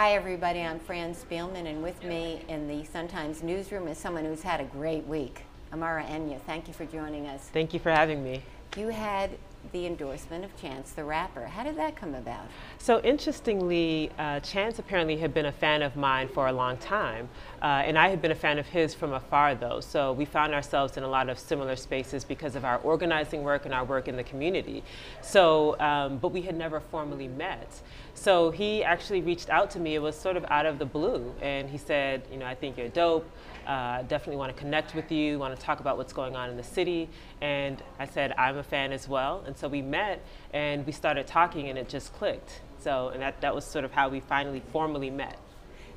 Hi, everybody. I'm Fran Spielman, and with me in the Sun Times newsroom is someone who's had a great week. Amara Enyia, thank you for joining us. Thank you for having me. You had the endorsement of Chance the Rapper. How did that come about? So interestingly, uh, Chance apparently had been a fan of mine for a long time, uh, and I had been a fan of his from afar though. So we found ourselves in a lot of similar spaces because of our organizing work and our work in the community. So, um, but we had never formally met. So he actually reached out to me. It was sort of out of the blue, and he said, you know, I think you're dope. Uh, definitely want to connect with you, want to talk about what's going on in the city. And I said, I'm a fan as well. And so we met and we started talking and it just clicked. So, and that, that was sort of how we finally formally met.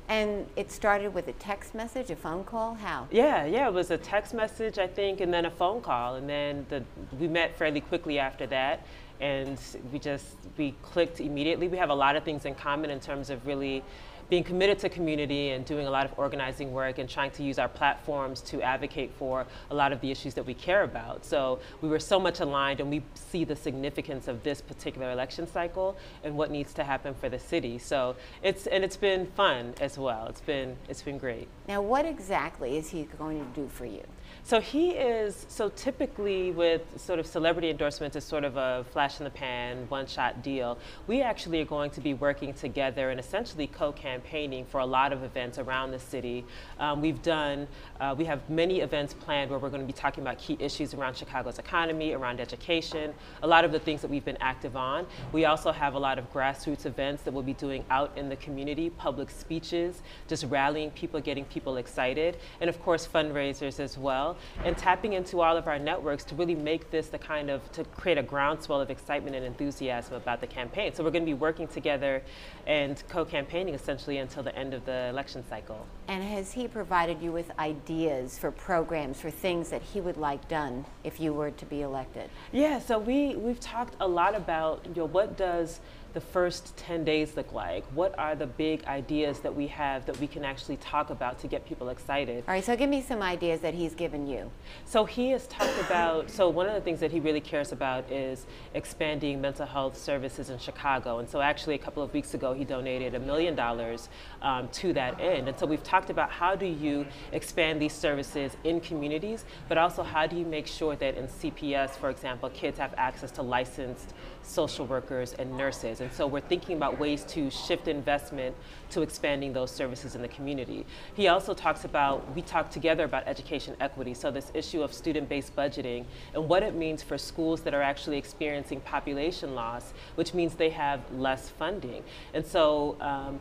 And it started with a text message, a phone call? How? Yeah, yeah, it was a text message, I think, and then a phone call. And then the, we met fairly quickly after that. And we just, we clicked immediately. We have a lot of things in common in terms of really being committed to community and doing a lot of organizing work and trying to use our platforms to advocate for a lot of the issues that we care about. So we were so much aligned and we see the significance of this particular election cycle and what needs to happen for the city. So it's and it's been fun as well. It's been it's been great. Now what exactly is he going to do for you? So he is, so typically with sort of celebrity endorsements, it's sort of a flash in the pan, one shot deal. We actually are going to be working together and essentially co campaigning for a lot of events around the city. Um, we've done, uh, we have many events planned where we're going to be talking about key issues around Chicago's economy, around education, a lot of the things that we've been active on. We also have a lot of grassroots events that we'll be doing out in the community, public speeches, just rallying people, getting people excited, and of course fundraisers as well and tapping into all of our networks to really make this the kind of, to create a groundswell of excitement and enthusiasm about the campaign. So we're going to be working together and co-campaigning essentially until the end of the election cycle. And has he provided you with ideas for programs, for things that he would like done if you were to be elected? Yeah, so we, we've talked a lot about, you know, what does the first 10 days look like? What are the big ideas that we have that we can actually talk about to get people excited? All right, so give me some ideas that he's given you. So he has talked about, so one of the things that he really cares about is expanding mental health services in Chicago. And so actually a couple of weeks ago, he donated a million dollars um, to that end. And so we've talked about how do you expand these services in communities, but also how do you make sure that in CPS, for example, kids have access to licensed social workers and nurses. And so we're thinking about ways to shift investment to expanding those services in the community. He also talks about, we talk together about education equity, so this issue of student-based budgeting and what it means for schools that are actually experiencing population loss, which means they have less funding. And so um,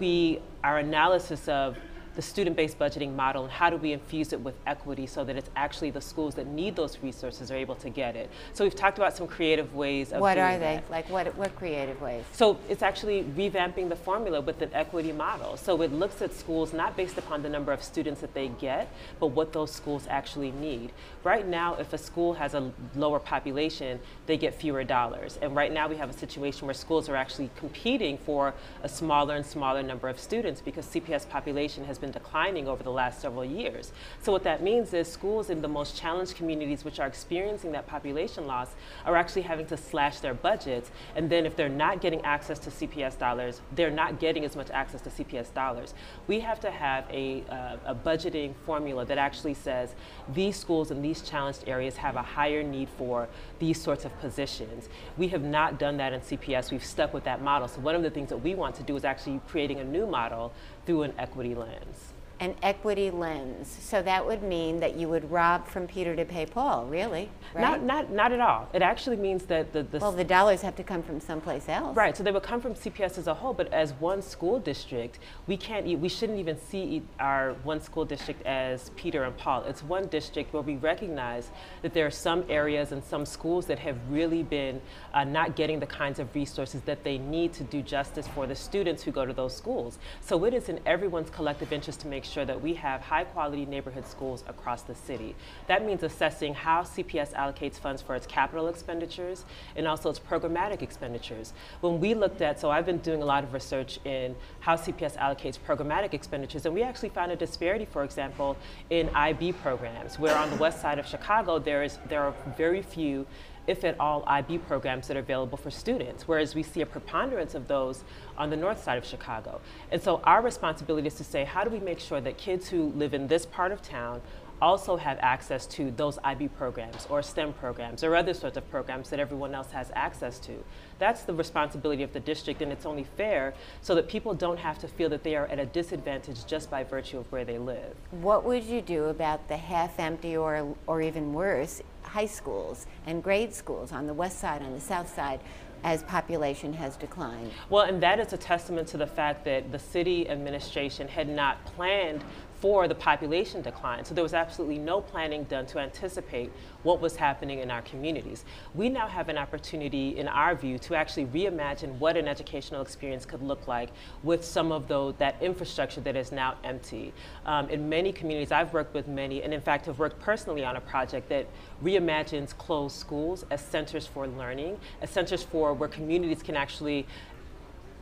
we, our analysis of the student-based budgeting model and how do we infuse it with equity so that it's actually the schools that need those resources are able to get it. So we've talked about some creative ways of What are they? That. Like what, what creative ways? So it's actually revamping the formula with an equity model. So it looks at schools not based upon the number of students that they get, but what those schools actually need. Right now, if a school has a lower population, they get fewer dollars. And right now we have a situation where schools are actually competing for a smaller and smaller number of students because CPS population has been been declining over the last several years. So what that means is schools in the most challenged communities which are experiencing that population loss are actually having to slash their budgets. And then if they're not getting access to CPS dollars, they're not getting as much access to CPS dollars. We have to have a, uh, a budgeting formula that actually says these schools in these challenged areas have a higher need for these sorts of positions. We have not done that in CPS. We've stuck with that model. So one of the things that we want to do is actually creating a new model through an equity lens an equity lens. So that would mean that you would rob from Peter to pay Paul, really? Right? Not, not, not at all. It actually means that the, the well, the dollars have to come from someplace else. Right. So they would come from CPS as a whole, but as one school district, we can't. We shouldn't even see our one school district as Peter and Paul. It's one district where we recognize that there are some areas and some schools that have really been uh, not getting the kinds of resources that they need to do justice for the students who go to those schools. So it is in everyone's collective interest to make sure that we have high quality neighborhood schools across the city. That means assessing how CPS allocates funds for its capital expenditures and also its programmatic expenditures. When we looked at, so I've been doing a lot of research in how CPS allocates programmatic expenditures, and we actually found a disparity, for example, in IB programs, where on the west side of Chicago there is there are very few if at all, IB programs that are available for students, whereas we see a preponderance of those on the north side of Chicago. And so our responsibility is to say, how do we make sure that kids who live in this part of town also have access to those IB programs or STEM programs or other sorts of programs that everyone else has access to. That's the responsibility of the district, and it's only fair so that people don't have to feel that they are at a disadvantage just by virtue of where they live. What would you do about the half empty or, or even worse high schools and grade schools on the west side, on the south side? as population has declined. Well, and that is a testament to the fact that the city administration had not planned for the population decline. So there was absolutely no planning done to anticipate what was happening in our communities. We now have an opportunity, in our view, to actually reimagine what an educational experience could look like with some of those, that infrastructure that is now empty. Um, in many communities, I've worked with many, and in fact have worked personally on a project that reimagines closed schools as centers for learning, as centers for where communities can actually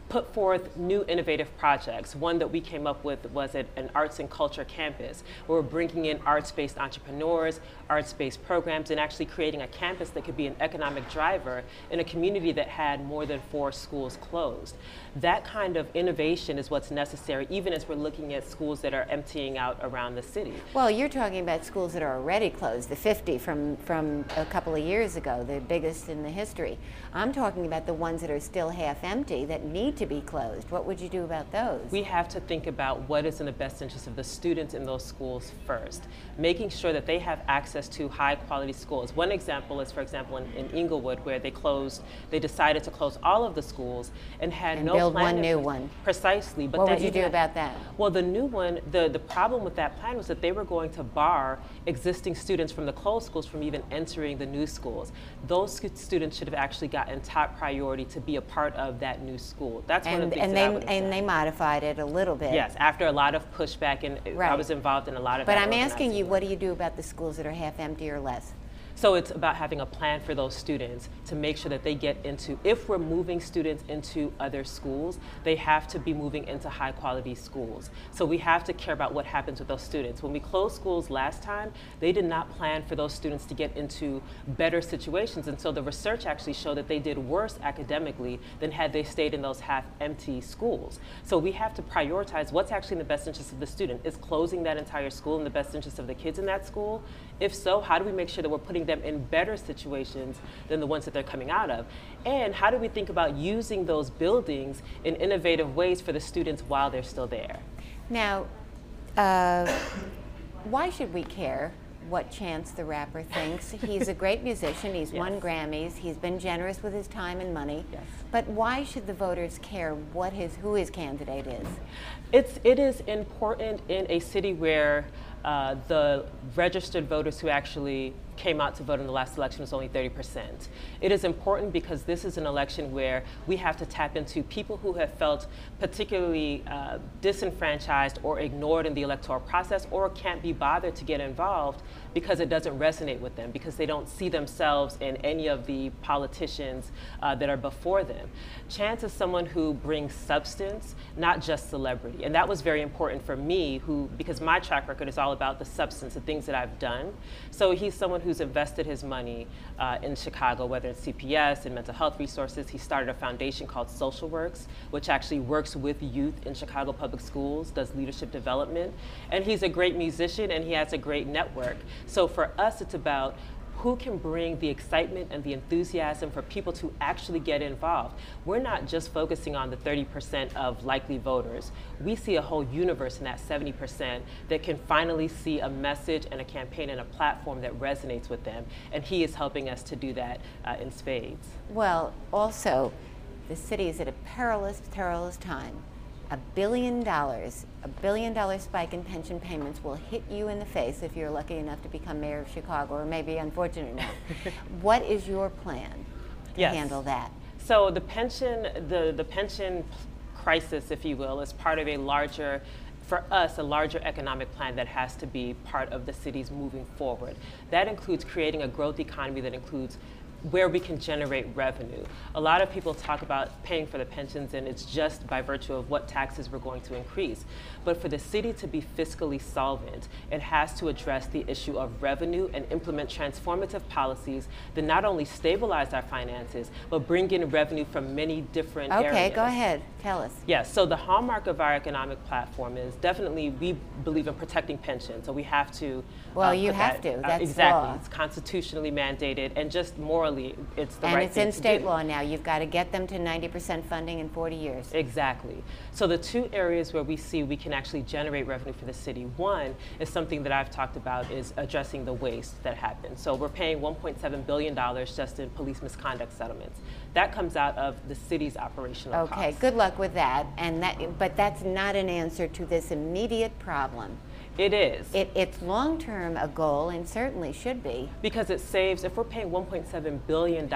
put forth new innovative projects. One that we came up with was an arts and culture campus, we're bringing in arts-based entrepreneurs, arts-based programs, and actually creating a campus that could be an economic driver in a community that had more than four schools closed. That kind of innovation is what's necessary, even as we're looking at schools that are emptying out around the city. Well, you're talking about schools that are already closed, the 50 from, from a couple of years ago, the biggest in the history. I'm talking about the ones that are still half empty that need to be closed. What would you do about those? We have to think about what is in the best interest of the students in those schools first, making sure that they have access to high quality schools. One example is, for example, in, in Englewood, where they closed, they decided to close all of the schools and had and no build plan one new one. Precisely. But what would you do about that? Well, the new one, the, the problem with that plan was that they were going to bar existing students from the closed schools from even entering the new schools. Those students should have actually gotten top priority to be a part of that new school. That's and, one of the things and they and they modified it a little bit. Yes, after a lot of pushback, and right. I was involved in a lot of. But I'm asking you, what do you do about the schools that are half empty or less? So it's about having a plan for those students to make sure that they get into, if we're moving students into other schools, they have to be moving into high quality schools. So we have to care about what happens with those students. When we closed schools last time, they did not plan for those students to get into better situations. And so the research actually showed that they did worse academically than had they stayed in those half empty schools. So we have to prioritize what's actually in the best interest of the student. Is closing that entire school in the best interest of the kids in that school? If so, how do we make sure that we're putting them in better situations than the ones that they're coming out of? And how do we think about using those buildings in innovative ways for the students while they're still there? Now, uh, why should we care what Chance the Rapper thinks. He's a great musician. He's yes. won Grammys. He's been generous with his time and money. Yes. But why should the voters care what his who his candidate is? It's it is important in a city where uh, the registered voters who actually came out to vote in the last election was only 30%. It is important because this is an election where we have to tap into people who have felt particularly uh, disenfranchised or ignored in the electoral process or can't be bothered to get involved because it doesn't resonate with them, because they don't see themselves in any of the politicians uh, that are before them. Chance is someone who brings substance, not just celebrity. And that was very important for me, who because my track record is all about the substance, the things that I've done. So he's someone who's invested his money uh, in Chicago, whether it's CPS and mental health resources. He started a foundation called Social Works, which actually works with youth in Chicago public schools, does leadership development. And he's a great musician and he has a great network. So for us, it's about who can bring the excitement and the enthusiasm for people to actually get involved. We're not just focusing on the 30% of likely voters. We see a whole universe in that 70% that can finally see a message and a campaign and a platform that resonates with them. And he is helping us to do that uh, in spades. Well, also, the city is at a perilous, perilous time a billion dollars, a billion dollar spike in pension payments will hit you in the face if you're lucky enough to become mayor of Chicago, or maybe unfortunate enough. what is your plan to yes. handle that? So the pension, the, the pension crisis, if you will, is part of a larger for us, a larger economic plan that has to be part of the city's moving forward. That includes creating a growth economy that includes where we can generate revenue. A lot of people talk about paying for the pensions and it's just by virtue of what taxes we're going to increase. But for the city to be fiscally solvent, it has to address the issue of revenue and implement transformative policies that not only stabilize our finances, but bring in revenue from many different okay, areas. Okay, go ahead. Tell us. Yes, so the hallmark of our economic platform is definitely we believe in protecting pensions. So we have to. Well, uh, you have that, to. That's uh, exactly. Law. It's constitutionally mandated and just morally it's the and right it's in state do. law now. You've got to get them to 90% funding in 40 years. Exactly. So the two areas where we see we can actually generate revenue for the city. One is something that I've talked about is addressing the waste that happens. So we're paying 1.7 billion dollars just in police misconduct settlements. That comes out of the city's operational okay, costs. good luck with that. And that, but that's not an answer to this immediate problem. It is. It, it's long term a goal and certainly should be. Because it saves, if we're paying $1.7 billion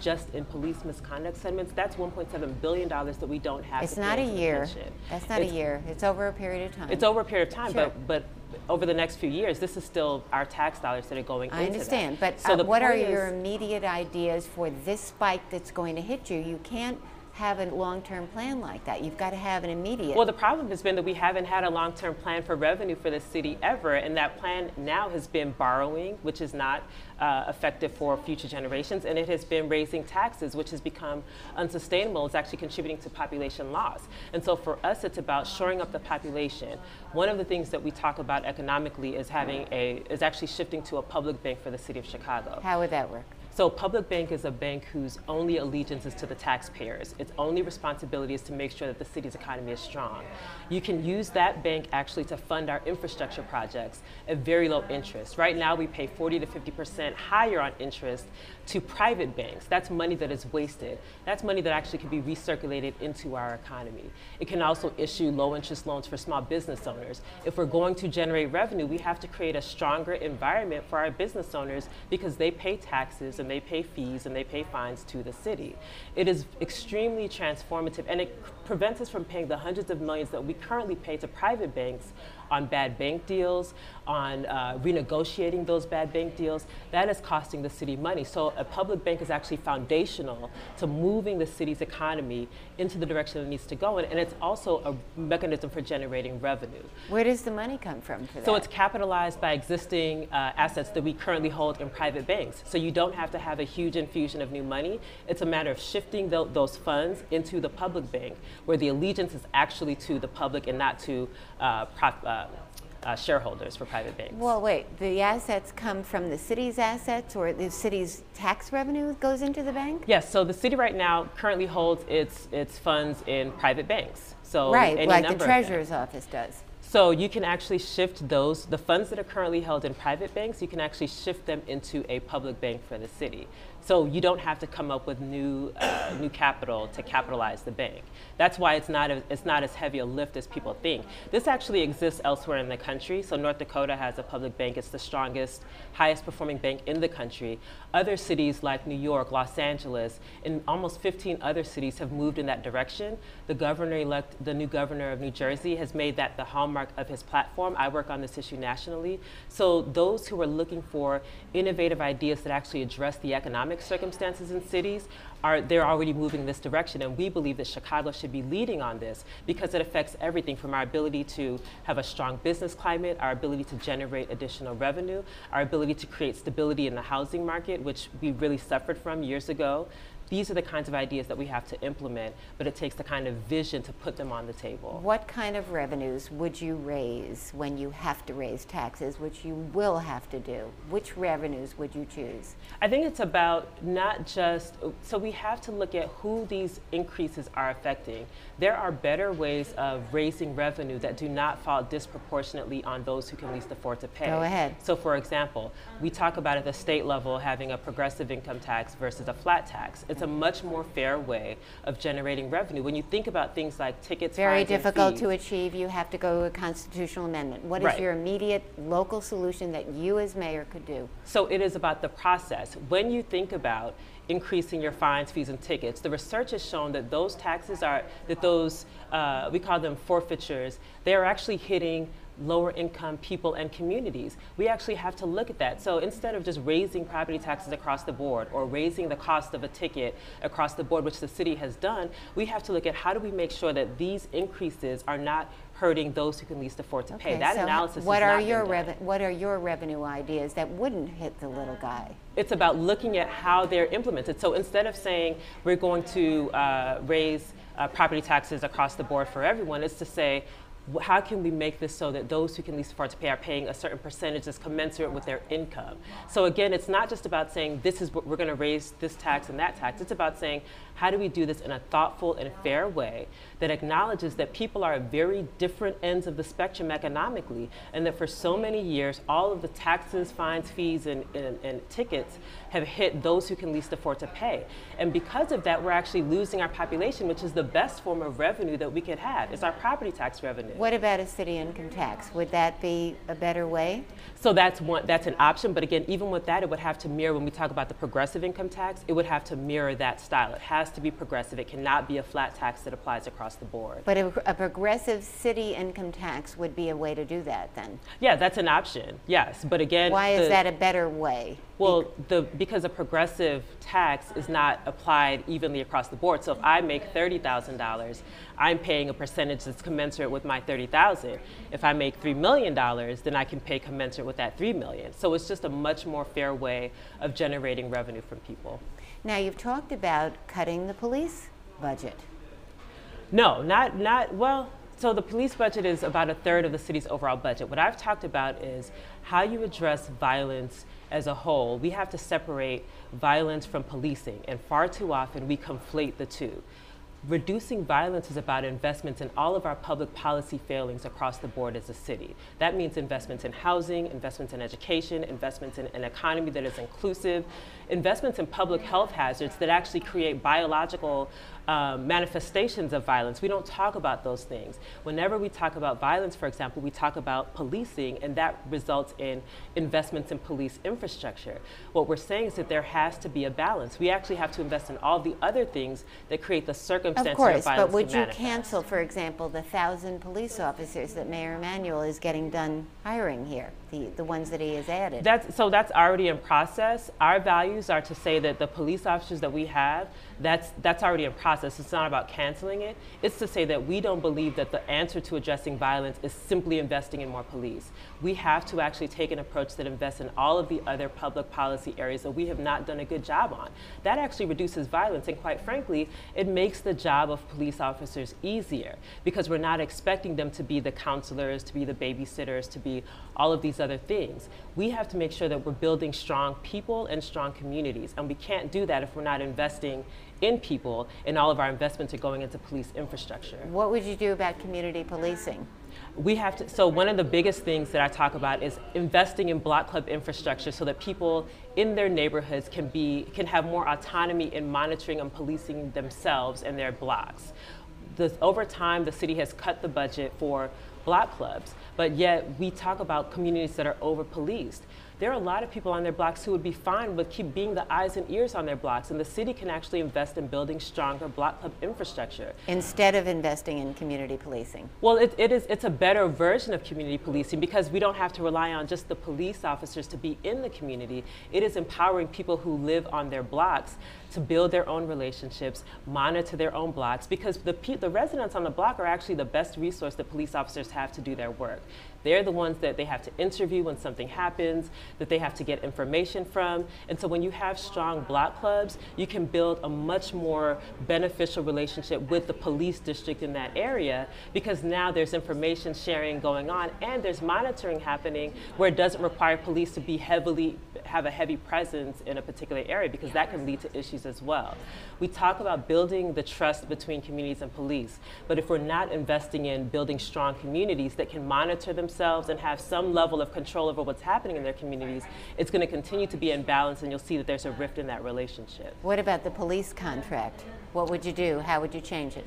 just in police misconduct settlements, that's $1.7 billion that we don't have to It's not a year. That's not it's, a year. It's over a period of time. It's over a period of time, sure. but, but over the next few years, this is still our tax dollars that are going I into understand, that. but uh, what are is, your immediate ideas for this spike that's going to hit you? You can't have a long-term plan like that. You've got to have an immediate. Well, the problem has been that we haven't had a long-term plan for revenue for the city ever, and that plan now has been borrowing, which is not uh, effective for future generations, and it has been raising taxes, which has become unsustainable. It's actually contributing to population loss. And so for us, it's about shoring up the population. One of the things that we talk about economically is having a is actually shifting to a public bank for the city of Chicago. How would that work? So Public Bank is a bank whose only allegiance is to the taxpayers. Its only responsibility is to make sure that the city's economy is strong. You can use that bank actually to fund our infrastructure projects at very low interest. Right now we pay 40 to 50% higher on interest to private banks. That's money that is wasted. That's money that actually can be recirculated into our economy. It can also issue low interest loans for small business owners. If we're going to generate revenue, we have to create a stronger environment for our business owners because they pay taxes and they pay fees and they pay fines to the city. It is extremely transformative and it prevents us from paying the hundreds of millions that we currently pay to private banks on bad bank deals, on uh, renegotiating those bad bank deals. That is costing the city money. So a public bank is actually foundational to moving the city's economy into the direction it needs to go in, and it's also a mechanism for generating revenue. Where does the money come from for that? So it's capitalized by existing uh, assets that we currently hold in private banks. So you don't have to have a huge infusion of new money. It's a matter of shifting the, those funds into the public bank, where the allegiance is actually to the public and not to uh, uh, uh, shareholders for private banks. Well, wait, the assets come from the city's assets or the city's tax revenue goes into the bank? Yes, so the city right now currently holds its, its funds in private banks. So right, like the treasurer's office does. So you can actually shift those, the funds that are currently held in private banks, you can actually shift them into a public bank for the city. So you don't have to come up with new, uh, new capital to capitalize the bank. That's why it's not, a, it's not as heavy a lift as people think. This actually exists elsewhere in the country. So North Dakota has a public bank. It's the strongest, highest performing bank in the country. Other cities like New York, Los Angeles, and almost 15 other cities have moved in that direction. The governor elect, the new governor of New Jersey has made that the hallmark of his platform. I work on this issue nationally. So those who are looking for innovative ideas that actually address the economic circumstances in cities are they're already moving in this direction and we believe that Chicago should be leading on this because it affects everything from our ability to have a strong business climate, our ability to generate additional revenue, our ability to create stability in the housing market, which we really suffered from years ago, these are the kinds of ideas that we have to implement, but it takes the kind of vision to put them on the table. What kind of revenues would you raise when you have to raise taxes, which you will have to do? Which revenues would you choose? I think it's about not just, so we have to look at who these increases are affecting. There are better ways of raising revenue that do not fall disproportionately on those who can least afford to pay. Go ahead. So, for example, we talk about at the state level having a progressive income tax versus a flat tax. It's a much more fair way of generating revenue. When you think about things like tickets, very difficult fees, to achieve. You have to go to a constitutional amendment. What is Right. your immediate local solution that you as mayor could do? So it is about the process. When you think about increasing your fines, fees, and tickets, the research has shown that those taxes are, that those, uh, we call them forfeitures, they are actually hitting lower income people and communities. We actually have to look at that. So instead of just raising property taxes across the board or raising the cost of a ticket across the board, which the city has done, we have to look at how do we make sure that these increases are not hurting those who can least afford to pay. That so analysis what are your what are your revenue ideas that wouldn't hit the little guy? It's about looking at how they're implemented. So instead of saying we're going to uh, raise uh, property taxes across the board for everyone, it's to say how can we make this so that those who can least afford to pay are paying a certain percentage that's commensurate with their income? So again, it's not just about saying this is what we're going to raise this tax and that tax. It's about saying how do we do this in a thoughtful and fair way that acknowledges that people are at very different ends of the spectrum economically, and that for so many years, all of the taxes, fines, fees, and, and, and tickets have hit those who can least afford to pay. And because of that, we're actually losing our population, which is the best form of revenue that we could have. It's our property tax revenue. What about a city income tax? Would that be a better way? So that's one that's an option, but again, even with that, it would have to mirror when we talk about the progressive income tax, it would have to mirror that style. It has to be progressive. It cannot be a flat tax that applies across the board. But a, a progressive city income tax would be a way to do that then. Yeah, that's an option. Yes, but again, Why is that a better way? Well, the, because a progressive tax is not applied evenly across the board. So if I make thirty thousand dollars, I'm paying a percentage that's commensurate with my thirty thousand. If I make three million dollars, then I can pay commensurate with that three million. So it's just a much more fair way of generating revenue from people. Now, you've talked about cutting the police budget. No, not not well. So the police budget is about a third of the city's overall budget. What I've talked about is how you address violence as a whole. We have to separate violence from policing, and far too often we conflate the two. Reducing violence is about investments in all of our public policy failings across the board as a city. That means investments in housing, investments in education, investments in an economy that is inclusive, investments in public health hazards that actually create biological um, manifestations of violence. We don't talk about those things. Whenever we talk about violence, for example, we talk about policing, and that results in investments in police infrastructure. What we're saying is that there has to be a balance. We actually have to invest in all the other things that create the circumstances Of course, violence but would you manifest. cancel, for example, the thousand police officers that Mayor Emanuel is getting done hiring here, the, the ones that he has added? That's, so that's already in process. Our values are to say that the police officers that we have, that's, that's already in process. It's not about canceling it. It's to say that we don't believe that the answer to addressing violence is simply investing in more police. We have to actually take an approach that invests in all of the other public policy areas that we have not done a good job on. That actually reduces violence, and quite frankly, it makes the job of police officers easier because we're not expecting them to be the counselors, to be the babysitters, to be all of these other things. We have to make sure that we're building strong people and strong communities, and we can't do that if we're not investing in people and all of our investments are going into police infrastructure. What would you do about community policing? we have to so one of the biggest things that i talk about is investing in block club infrastructure so that people in their neighborhoods can be can have more autonomy in monitoring and policing themselves and their blocks the, over time the city has cut the budget for block clubs but yet we talk about communities that are over policed there are a lot of people on their blocks who would be fine with keep being the eyes and ears on their blocks, and the city can actually invest in building stronger block club infrastructure instead of investing in community policing. Well, it, it is it's a better version of community policing because we don't have to rely on just the police officers to be in the community. It is empowering people who live on their blocks to build their own relationships, monitor their own blocks, because the, the residents on the block are actually the best resource that police officers have to do their work. They're the ones that they have to interview when something happens, that they have to get information from. And so when you have strong block clubs, you can build a much more beneficial relationship with the police district in that area because now there's information sharing going on and there's monitoring happening where it doesn't require police to be heavily have a heavy presence in a particular area because that can lead to issues as well. We talk about building the trust between communities and police, but if we're not investing in building strong communities that can monitor themselves and have some level of control over what's happening in their communities, it's going to continue to be imbalanced and you'll see that there's a rift in that relationship. What about the police contract? What would you do? How would you change it?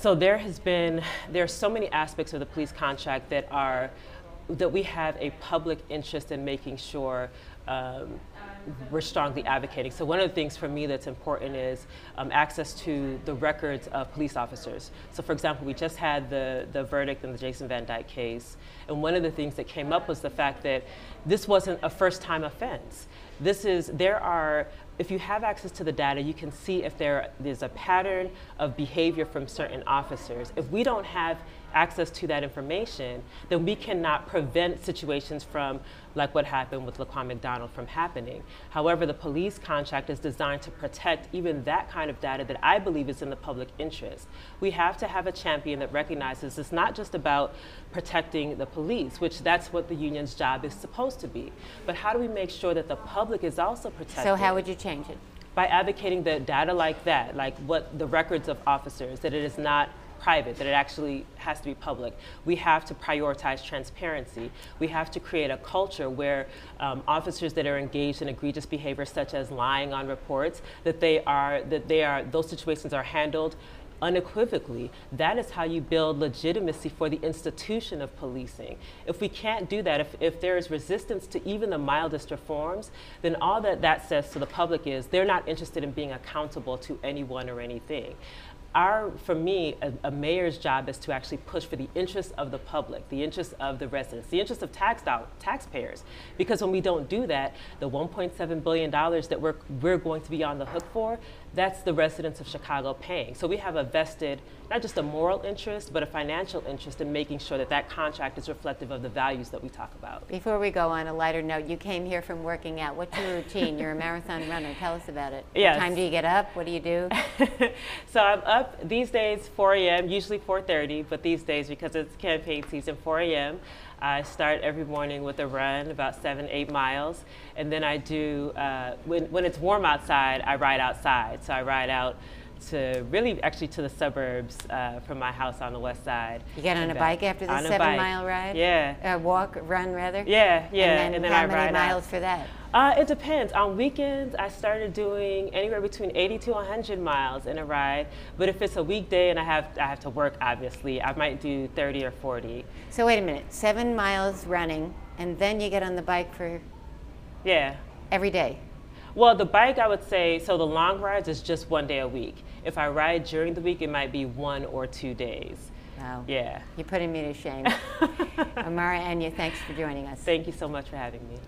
So there has been there are so many aspects of the police contract that are that we have a public interest in making sure um, we're strongly advocating. So one of the things for me that's important is um, access to the records of police officers. So for example, we just had the, the verdict in the Jason Van Dyke case, and one of the things that came up was the fact that this wasn't a first time offense. This is, there are if you have access to the data, you can see if there is a pattern of behavior from certain officers. If we don't have access to that information, then we cannot prevent situations from, like what happened with Laquan McDonald, from happening. However, the police contract is designed to protect even that kind of data that I believe is in the public interest. We have to have a champion that recognizes it's not just about protecting the police, which that's what the union's job is supposed to be, but how do we make sure that the public is also protected? So how would you change it? By advocating that data like that, like what the records of officers, that it is not private, that it actually has to be public. We have to prioritize transparency. We have to create a culture where um, officers that are engaged in egregious behavior, such as lying on reports, that they are that they are those situations are handled unequivocally. That is how you build legitimacy for the institution of policing. If we can't do that, if, if there is resistance to even the mildest reforms, then all that that says to the public is they're not interested in being accountable to anyone or anything our, for me, a, a, mayor's job is to actually push for the interests of the public, the interests of the residents, the interests of tax taxpayers. Because when we don't do that, the $1.7 billion that we're, we're going to be on the hook for, that's the residents of Chicago paying. So we have a vested, not just a moral interest, but a financial interest in making sure that that contract is reflective of the values that we talk about. Before we go on a lighter note, you came here from working out. What's your routine? You're a marathon runner. Tell us about it. Yes. What time do you get up? What do you do? so I'm up these days 4 a.m., usually 4.30, but these days because it's campaign season, 4 a.m. I start every morning with a run, about seven, eight miles, and then I do, uh, when, when it's warm outside, I ride outside. So I ride out to really actually to the suburbs uh, from my house on the west side. You get on a bike after the seven bike. mile ride? Yeah. Uh, walk, run rather? Yeah, yeah. And then, and then how I many ride miles out. for that? Uh, it depends. On weekends, I started doing anywhere between 80 to 100 miles in a ride. But if it's a weekday and I have I have to work, obviously, I might do 30 or 40. So wait a minute, seven miles running, and then you get on the bike for Yeah. every day. Well, the bike, I would say, so the long rides is just one day a week. If I ride during the week, it might be one or two days. Wow. Yeah. You're putting me to shame. Amara Enyia, thanks for joining us. Thank you so much for having me.